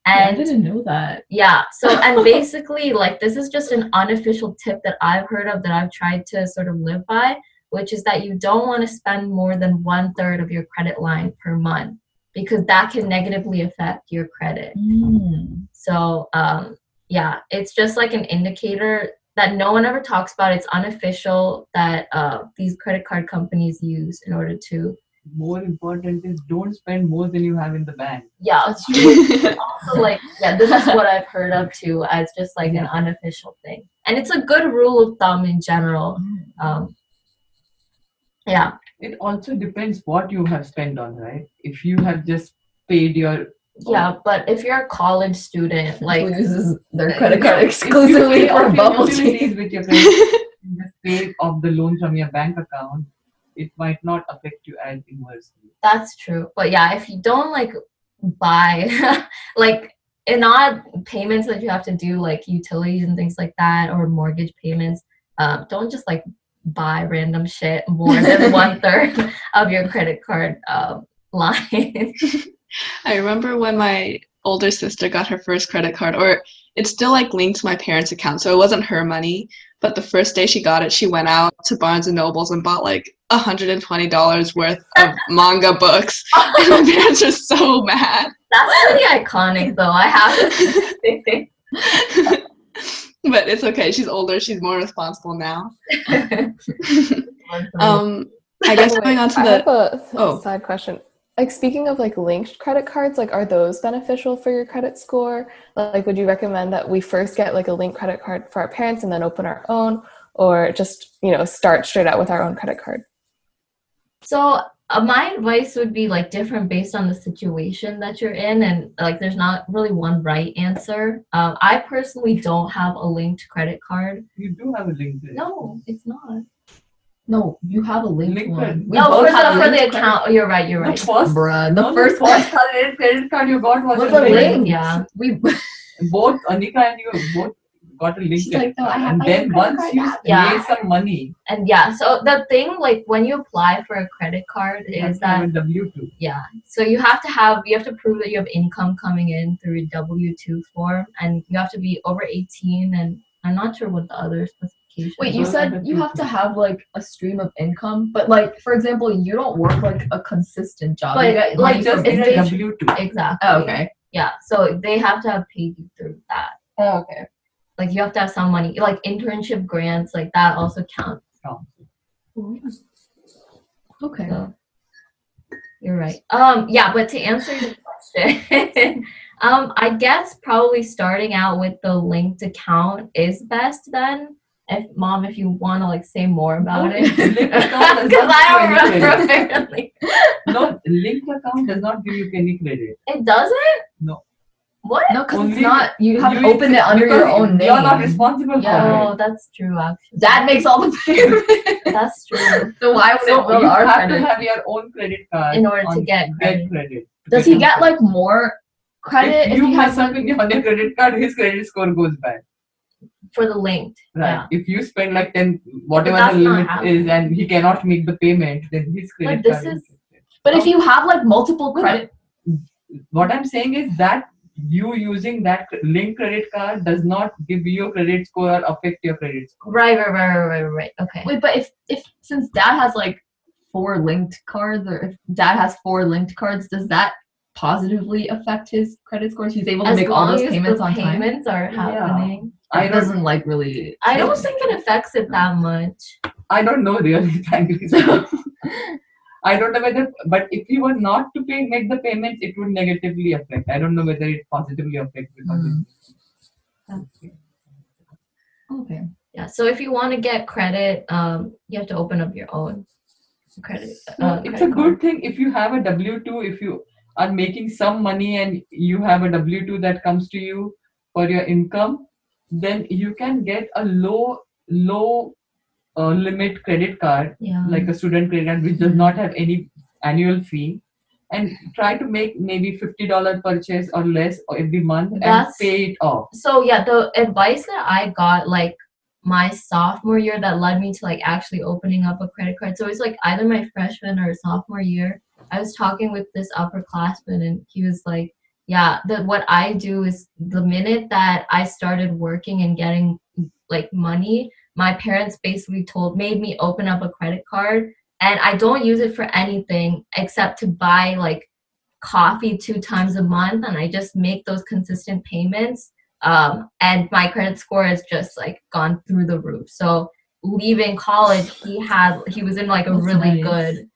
I didn't know that. yeah so [laughs] and basically like this is just an unofficial tip that i've heard of that i've tried to sort of live by which is that you don't want to spend more than one third of your credit line per month because that can negatively affect your credit Mm. so um, yeah, it's just like an indicator that no one ever talks about. It's unofficial that uh, these credit card companies use in order to. More important is don't spend more than you have in the bank. Yeah, it's [laughs] true. also, like yeah, this is what I've heard of too as just like an unofficial thing, and it's a good rule of thumb in general. Um, yeah, It also depends what you have spent on, right? If you have just paid your yeah, but if you're a college student, like Who uses their credit card If you exclusively pay for bubble tea. utilities with your credit, you [laughs] pay off the loan from your bank account. It might not affect you as inversely. That's true. But yeah, if you don't like buy [laughs] like in odd payments that you have to do like utilities and things like that or mortgage payments, um, don't just like buy random shit more than [laughs] one third of your credit card um, line. [laughs] I remember when my older sister got her first credit card, or it's still like linked to my parents' account, so it wasn't her money. But the first day she got it, she went out to Barnes and Nobles and bought like $120 worth of [laughs] manga books. And my parents were so mad. That's really iconic though. I have to say. [laughs] but it's okay. She's older. She's more responsible now. [laughs] Um, I guess going on to I the have a oh. side question. Like speaking of like linked credit cards, like are those beneficial for your credit score? Like would you recommend that we first get like a linked credit card for our parents and then open our own or just, you know, start straight out with our own credit card? So uh, my advice would be like different based on the situation that you're in, and like there's not really one right answer. Um, I personally don't have a linked credit card. You do have a linked there. No, it's not. No, you have a linked, Linked one. We no, both for the for the linked credit- account. You're right. You're The right. first, Bruh, the no, first the one first credit credit card you got was was a a link. link. Yeah. We [laughs] Both Anika and you both got a link. Like, "No, and then once you now." Yeah. some money, And yeah, so the thing like when you apply for a credit card you is that a W two. yeah, so you have to have you have to prove that you have income coming in through a W two form, and you have to be over eighteen. And I'm not sure what the other specifications. Wait, you are said you have to have like a stream of income, but like for example, you don't work like a consistent job. But, get like, just from need it's a based- W two. exactly. Oh, okay. Yeah, so they have to have paid you through that. Oh, okay. Like you have to have some money, like internship grants, like that also count. Okay. So you're right. Um, yeah, but to answer your question, [laughs] um, I guess probably starting out with the linked account is best then. If mom, if you want to like say more about No, it, linked account [laughs] does because I don't give you any remember apparently. No, linked account does not give you any credit. It doesn't. No. What? No, because it's not. You have You- opened it under your own name. You're not responsible Yeah. for Oh, that's true. Actually, That makes all the [laughs] payment. that's true. so why would So it build you our have to have your own credit card In order to get credit. credit. to Does he become get like more credit if if, you he have has like? something on your credit card, his credit score goes bad. For the linked, Right. yeah. If you spend like ten, whatever the limit is, and he cannot make the payment, then his credit this card is- But if you have like multiple credit, What I'm saying is that you using that link credit card does not give you your credit score or affect your credit score. Right, right, right, right, right, right. Okay. wait, but if if since dad has like four linked cards, or if dad has four linked cards, does that positively affect his credit scores? He's able to as make all those payments the on time. payments are happening. I It don't, doesn't like really. I don't think it affects it that much. I don't know really, [laughs] frankly. speaking. [laughs] I don't know whether, but if he were not to pay, make the payments, it would negatively affect. I don't know whether it positively affects because Hmm. it- Okay. Yeah. So if you want to get credit, um, you have to open up your own credit. So Uh, it's credit a good thing if you have a W two. If you are making some money and you have a W two that comes to you for your income, then you can get a low low uh, limit credit card Yeah. like a student credit card which does not have any annual fee and try to make maybe $50 purchase or less every month and pay it off so yeah the advice that i got like my sophomore year that led me to like actually opening up a credit card so it's like either my freshman or sophomore year i was talking with this upperclassman and he was like yeah the what i do is the minute that i started working and getting like money my parents basically told made me open up a credit card. And i don't use it for anything except to buy like coffee two times a month. And i just make those consistent payments. Um, and my credit score has just like gone through the roof. So leaving college he had he was in like a That's really nice. good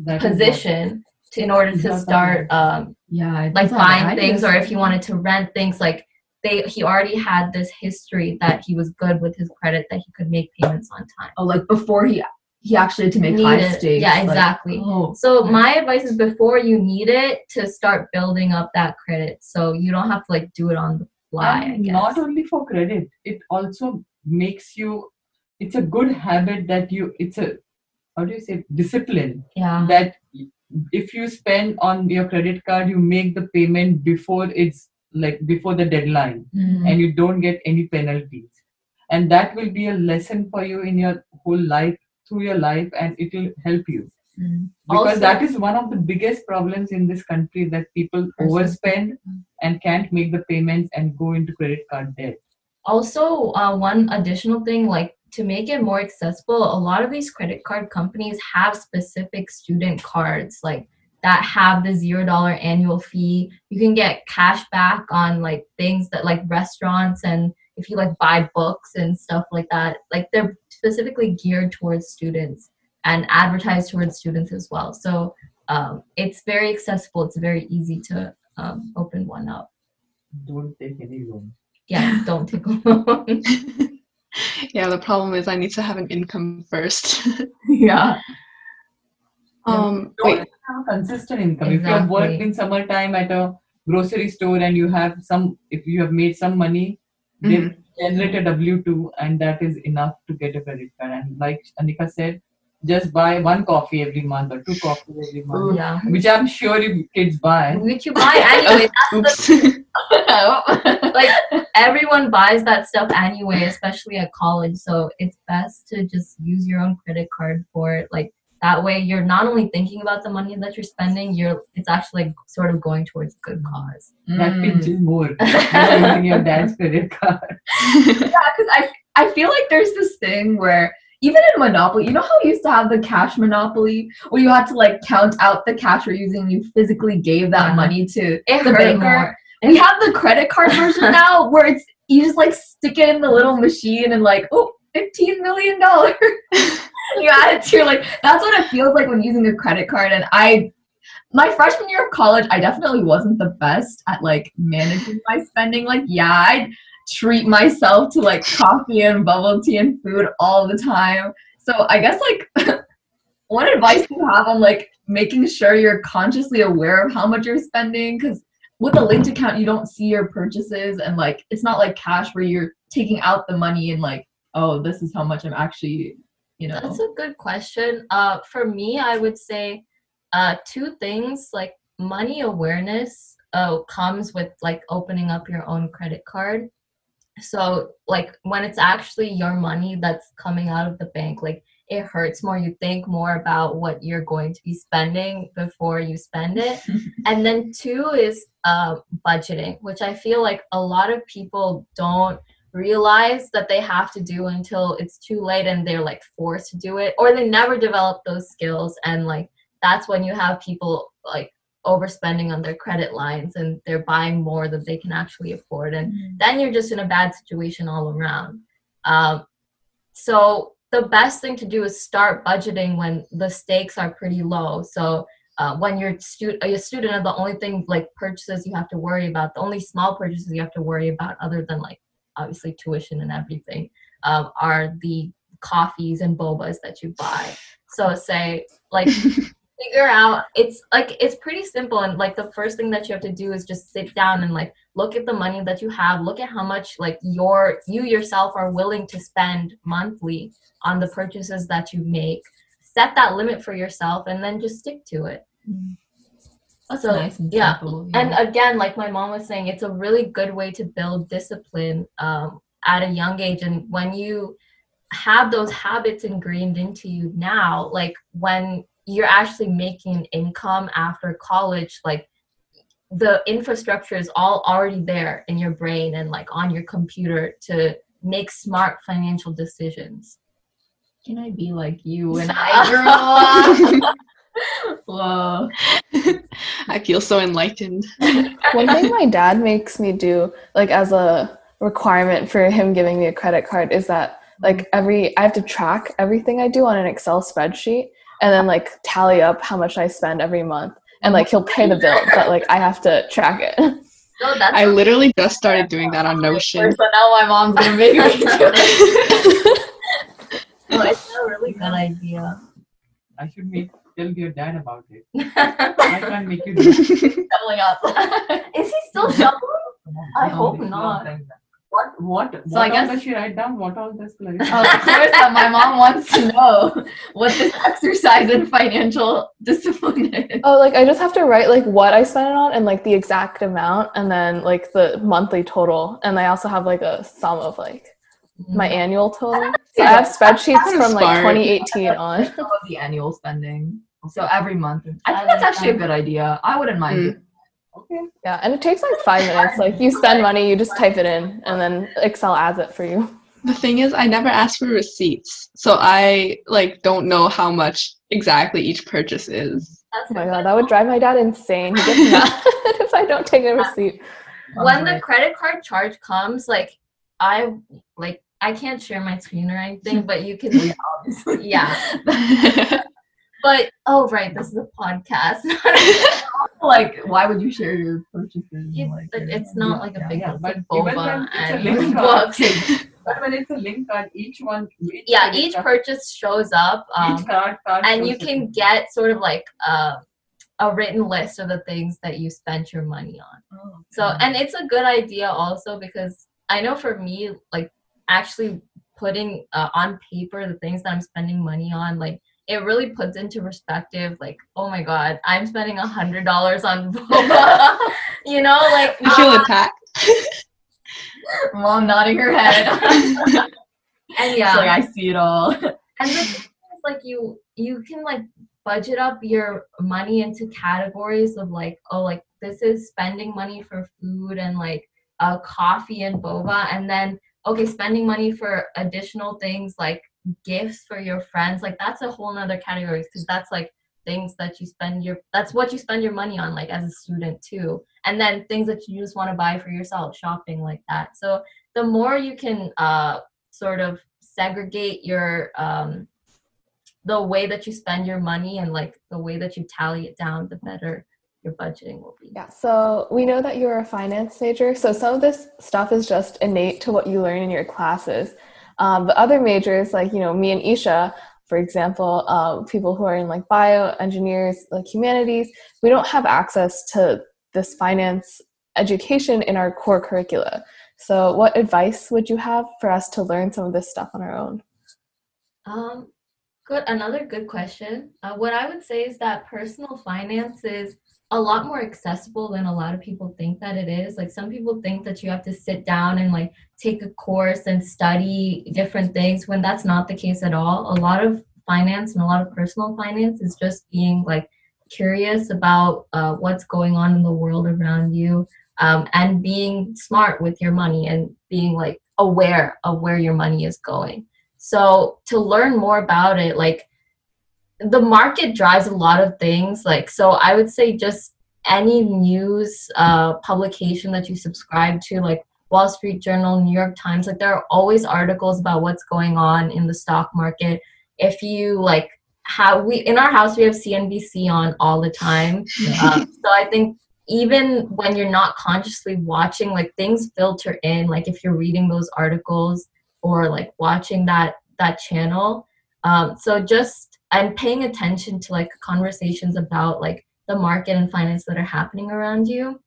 That position to, in order to start um, Yeah. Like buying things or if he wanted to rent things like they he already had this history that he was good with his credit that he could make payments on time. Oh, like before he he actually had to make high Needed- stakes. yeah like- exactly. oh, so my advice is before you need it to start building up that credit. So you don't have to like do it on the fly I and guess. not only for credit it also makes you it's a good habit that you it's a how do you say discipline. Yeah. That if you spend on your credit card you make the payment before it's like before the deadline Mhm. and you don't get any penalties. And that will be a lesson for you in your whole life through your life and it will help you. Mhm. because Also- that is one of the biggest problems in this country that people overspend and can't make the payments and go into credit card debt. Also uh, one additional thing like to make it more accessible a lot of these credit card companies have specific student cards like that have the zero dollar annual fee you can get cash back on like things that like restaurants and if you like buy books and stuff like that like they're specifically geared towards students and advertised towards students as well so um, it's very accessible it's very easy to um, open one up don't take any loan yeah don't take a [laughs] loan [laughs] yeah, the problem is I need to have an income first. [laughs] yeah. Um, don't wait, have a consistent income if you have worked in summertime at a grocery store and you have some if you have made some money they Mhm. generate a w2 and that is enough to get a credit card and like anika said just buy one coffee every month or two coffees every month yeah which i'm sure you kids buy which you buy anyway. [laughs] oops. [laughs] like everyone buys that stuff anyway, especially at college. So it's best to just use your own credit card for it. Like that way, you're not only thinking about the money that you're spending, you're it's actually like sort of going towards a good cause. that Mm. pinches more [laughs] using your dad's credit card [laughs] Yeah, because I I feel like there's this thing where even in Monopoly, you know how you used to have the cash Monopoly where you had to like count out the cash you're using, you physically gave that Yeah. money to It the banker. We have the credit card version [laughs] now where it's you just like stick it in the little machine and like, oh, $15 million. you [laughs] your like that's what it feels like when using a credit card. And I my freshman year of college, I definitely wasn't the best at like managing my spending. Like, yeah, I'd treat myself to like coffee and bubble tea and food all the time. So I guess like [laughs] what advice do you have on like making sure you're consciously aware of how much you're spending? Because with a linked account, you don't see your purchases and like it's not like cash where you're taking out the money and like, oh, this is how much I'm actually, you know. That's a good question. Uh, for me, I would say uh, two things like money awareness uh, comes with like opening up your own credit card. So, like when it's actually your money that's coming out of the bank, like it hurts more. You think more about what you're going to be spending before you spend it. [laughs] and then two is uh, budgeting, which I feel like a lot of people don't realize that they have to do until it's too late and they're like forced to do it or they never develop those skills and like that's when you have people like overspending on their credit lines and they're buying more than they can actually afford and then you're just in a bad situation all around. Um, so the best thing to do is start budgeting when the stakes are pretty low. So uh, when you're stu- a student and the only thing like purchases you have to worry about the only small purchases you have to worry about other than like obviously tuition and everything um, are the coffees and bobas that you buy. So say like [laughs] figure out it's like it's pretty simple and like the first thing that you have to do is just sit down and like look at the money that you have look at how much like your you yourself are willing to spend monthly on the purchases that you make. Set that limit for yourself and then just stick to it That's So, nice and yeah. simple, and again like my mom was saying it's a really good way to build discipline um, at a young age and when you have those habits ingrained into you now like when you're actually making income after college like the infrastructure is all already there in your brain and like on your computer to make smart financial decisions Can I be like you when [laughs] I grow up? [laughs] Whoa. [laughs] I feel so enlightened. [laughs] One thing my dad makes me do, like as a requirement for him giving me a credit card, is that like mm-hmm. every I have to track everything I do on an Excel spreadsheet and then like tally up how much I spend every month. And like he'll pay the bill, mm-hmm. but like I have to track it. so [laughs] oh, that's I literally just started doing that on Notion. So now my mom's gonna make me do it. Oh, no, it's a really good idea I should make tell your dad about it. is [laughs] I can't make you do it. Doubling up. [laughs] he still shoveling I don't hope don't not. like that. What what So what I guess- does she write down? What all this Clarissa? Oh, of course, that my mom wants to know what this exercise in financial discipline is. Oh, like I just have to write like what I spent it on and like the exact amount and then like the monthly total. And I also have like a sum of like my mm. annual total. [laughs] So I have spreadsheets from like 2018 on. Of the annual spending. So every month. I I think that's actually a good idea. I wouldn't mind. Mm. Okay. Yeah, and it takes like five minutes. Like you spend money, you just type it in, and then Excel adds it for you. The thing is, I never ask for receipts, so I like don't know how much exactly each purchase is. That's Oh my god, that would drive my dad insane. He gets mad [laughs] if I don't take a receipt. when the credit card charge comes, like I like I can't share my screen or anything, [laughs] but you can [laughs] yeah. But oh right, this is a podcast. [laughs] [laughs] like, why would you share your purchases? It's- like, it's not like a Yeah, big yeah, it's but like boba when it's a and link [laughs] card, books. But when it's a link card, each one. Each yeah, each card- purchase shows up. Um, each card, card and you can get sort of like uh, a written list of the things that you spent your money on. Oh, So, and it's a good idea also because I know for me, like actually putting uh, on paper the things that I'm spending money on, like it really puts into perspective, like, oh my God, I'm spending a hundred dollars on boba. [laughs] you know, like feel uh, attacked. [laughs] Mom nodding her head. [laughs] and yeah, like I see it all. and the thing is, like you you can like budget up your money into categories of like oh like this is spending money for food and like uh, coffee and boba and then okay spending money for additional things like gifts for your friends like that's a whole nother category because that's like things that you spend your that's what you spend your money on like as a student too. And then things that you just want to buy for yourself shopping like that. So the more you can uh sort of segregate your um the way that you spend your money and like the way that you tally it down the better your budgeting will be. Yeah, so we know that you're a finance major, so some of this stuff is just innate to what you learn in your classes. Um, but other majors, like you know, me and Isha, for example, um, people who are in like bio, engineers, like humanities, we don't have access to this finance education in our core curricula. So, what advice would you have for us to learn some of this stuff on our own? Um, good. Another good question. Uh, what I would say is that personal finance is a lot more accessible than a lot of people think that it is. Like some people think that you have to sit down and like take a course and study different things when that's not the case at all. A lot of finance and a lot of personal finance is just being like curious about uh, what's going on in the world around you um, and being smart with your money and being like aware of where your money is going. So to learn more about it, like the market drives a lot of things. Like so, I would say just any news uh, publication that you subscribe to, like Wall Street Journal, New York Times, like there are always articles about what's going on in the stock market. If you like how we in our house we have CNBC on all the time. [laughs] Um, so I think even when you're not consciously watching, like things filter in. Like if you're reading those articles, or like watching that that channel um, so just i'm paying attention to like conversations about like the market and finance that are happening around you.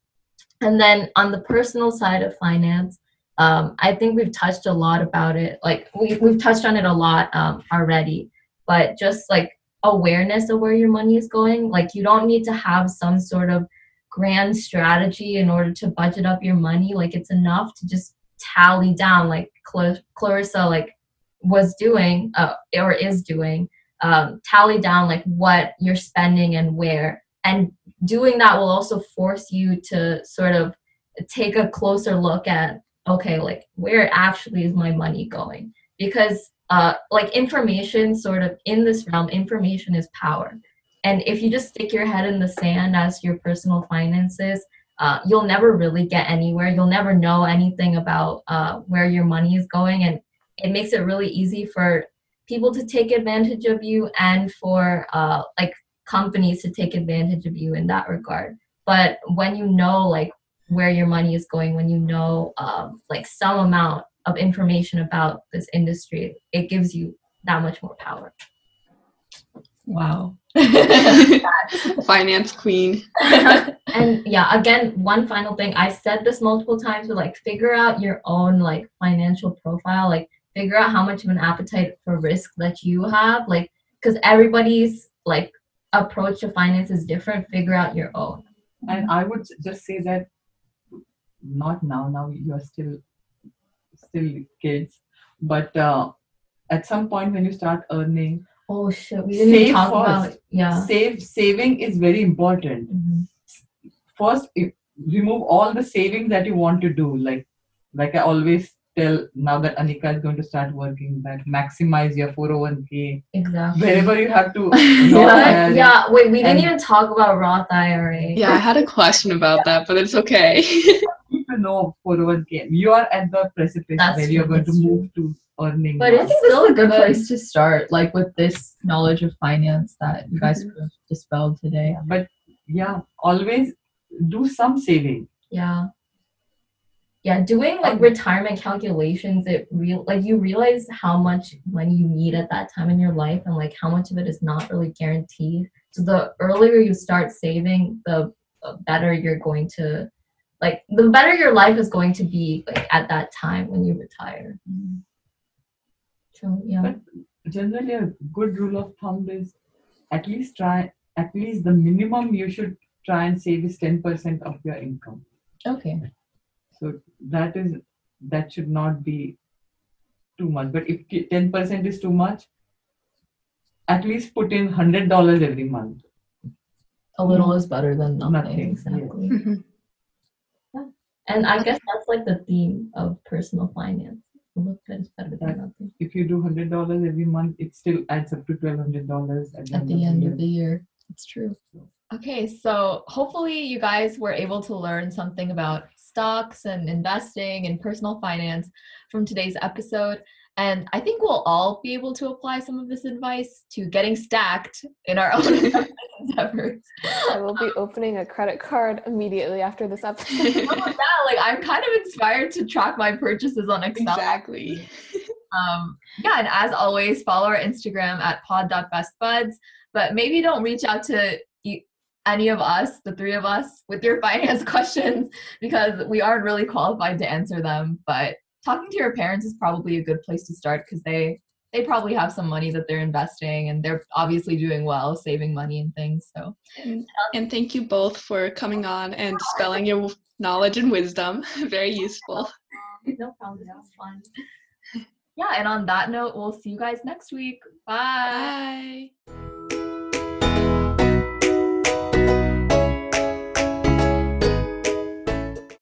And then on the personal side of finance um, i think we've touched a lot about it. Like we, we've touched on it a lot um, already. But just like awareness of where your money is going. Like you don't need to have some sort of grand strategy in order to budget up your money. Like it's enough to just tally down like Cl- clarissa like was doing uh, or is doing um, tally down like what you're spending and where. And doing that will also force you to sort of take a closer look at okay like where actually is my money going? Because uh, like information sort of in this realm information is power. And if you just stick your head in the sand as your personal finances uh, you'll never really get anywhere. You'll never know anything about uh, where your money is going. And it makes it really easy for people to take advantage of you and for uh, like companies to take advantage of you in that regard but when you know like where your money is going when you know um, like some amount of information about this industry, it gives you that much more power. Wow. [laughs] [laughs] Finance queen. [laughs] and yeah, again, one final thing. I've said this multiple times, but like figure out your own like financial profile. Like figure out how much of an appetite for risk that you have. Like because everybody's like approach to finance is different. Figure out your own. And I would just say that not now, now you're still still kids but uh, at some point when you start earning oh shit we didn't even talk first. about yeah save saving is very important mm-hmm. first remove all the savings that you want to do like like i always tell now that anika is going to start working that maximize your 401k exactly wherever you have to [laughs] yeah, yeah wait we didn't even talk about roth ira yeah i had a question about that but it's okay [laughs] to know 401k. You are at the precipice That's where you're going to move to earning. But it's still a good place to start, like with this knowledge of finance that you guys mm-hmm. dispelled today. But yeah, always do some saving. Yeah. Yeah, doing like retirement calculations, it real like you realize how much money you need at that time in your life and like how much of it is not really guaranteed. So the earlier you start saving, the better you're going to like the better your life is going to be like at that time when you retire. Mm-hmm. so yeah. But generally a good rule of thumb is at least try at least the minimum you should try and save is 10% of your income. Okay so that is that should not be too much but if 10% is too much at least put in $100 every month a little mm-hmm. is better than nothing, nothing. exactly [laughs] yeah. And I guess that's like the theme of personal finance. Look better than nothing. If you do hundred dollars every month, it still adds up to twelve hundred dollars at the, at end, the of end of the year. It's true. Okay, so hopefully you guys were able to learn something about stocks and investing and personal finance from today's episode. And I think we'll all be able to apply some of this advice to getting stacked in our own [laughs] endeavors. I will be opening a credit card immediately after this episode. [laughs] oh, yeah, like I'm kind of inspired to track my purchases on Excel. Exactly. um, yeah, and as always, follow our Instagram at pod.bestbuds. But maybe don't reach out to any of us, the three of us, with your [laughs] finance questions because we aren't really qualified to answer them. But talking to your parents is probably a good place to start because they they probably have some money that they're investing and they're obviously doing well saving money and things so. And, and thank you both for coming on and dispelling your knowledge and wisdom. [laughs] Very useful. No problem. That was fun. Yeah and on that note we'll see you guys next week. Bye, bye.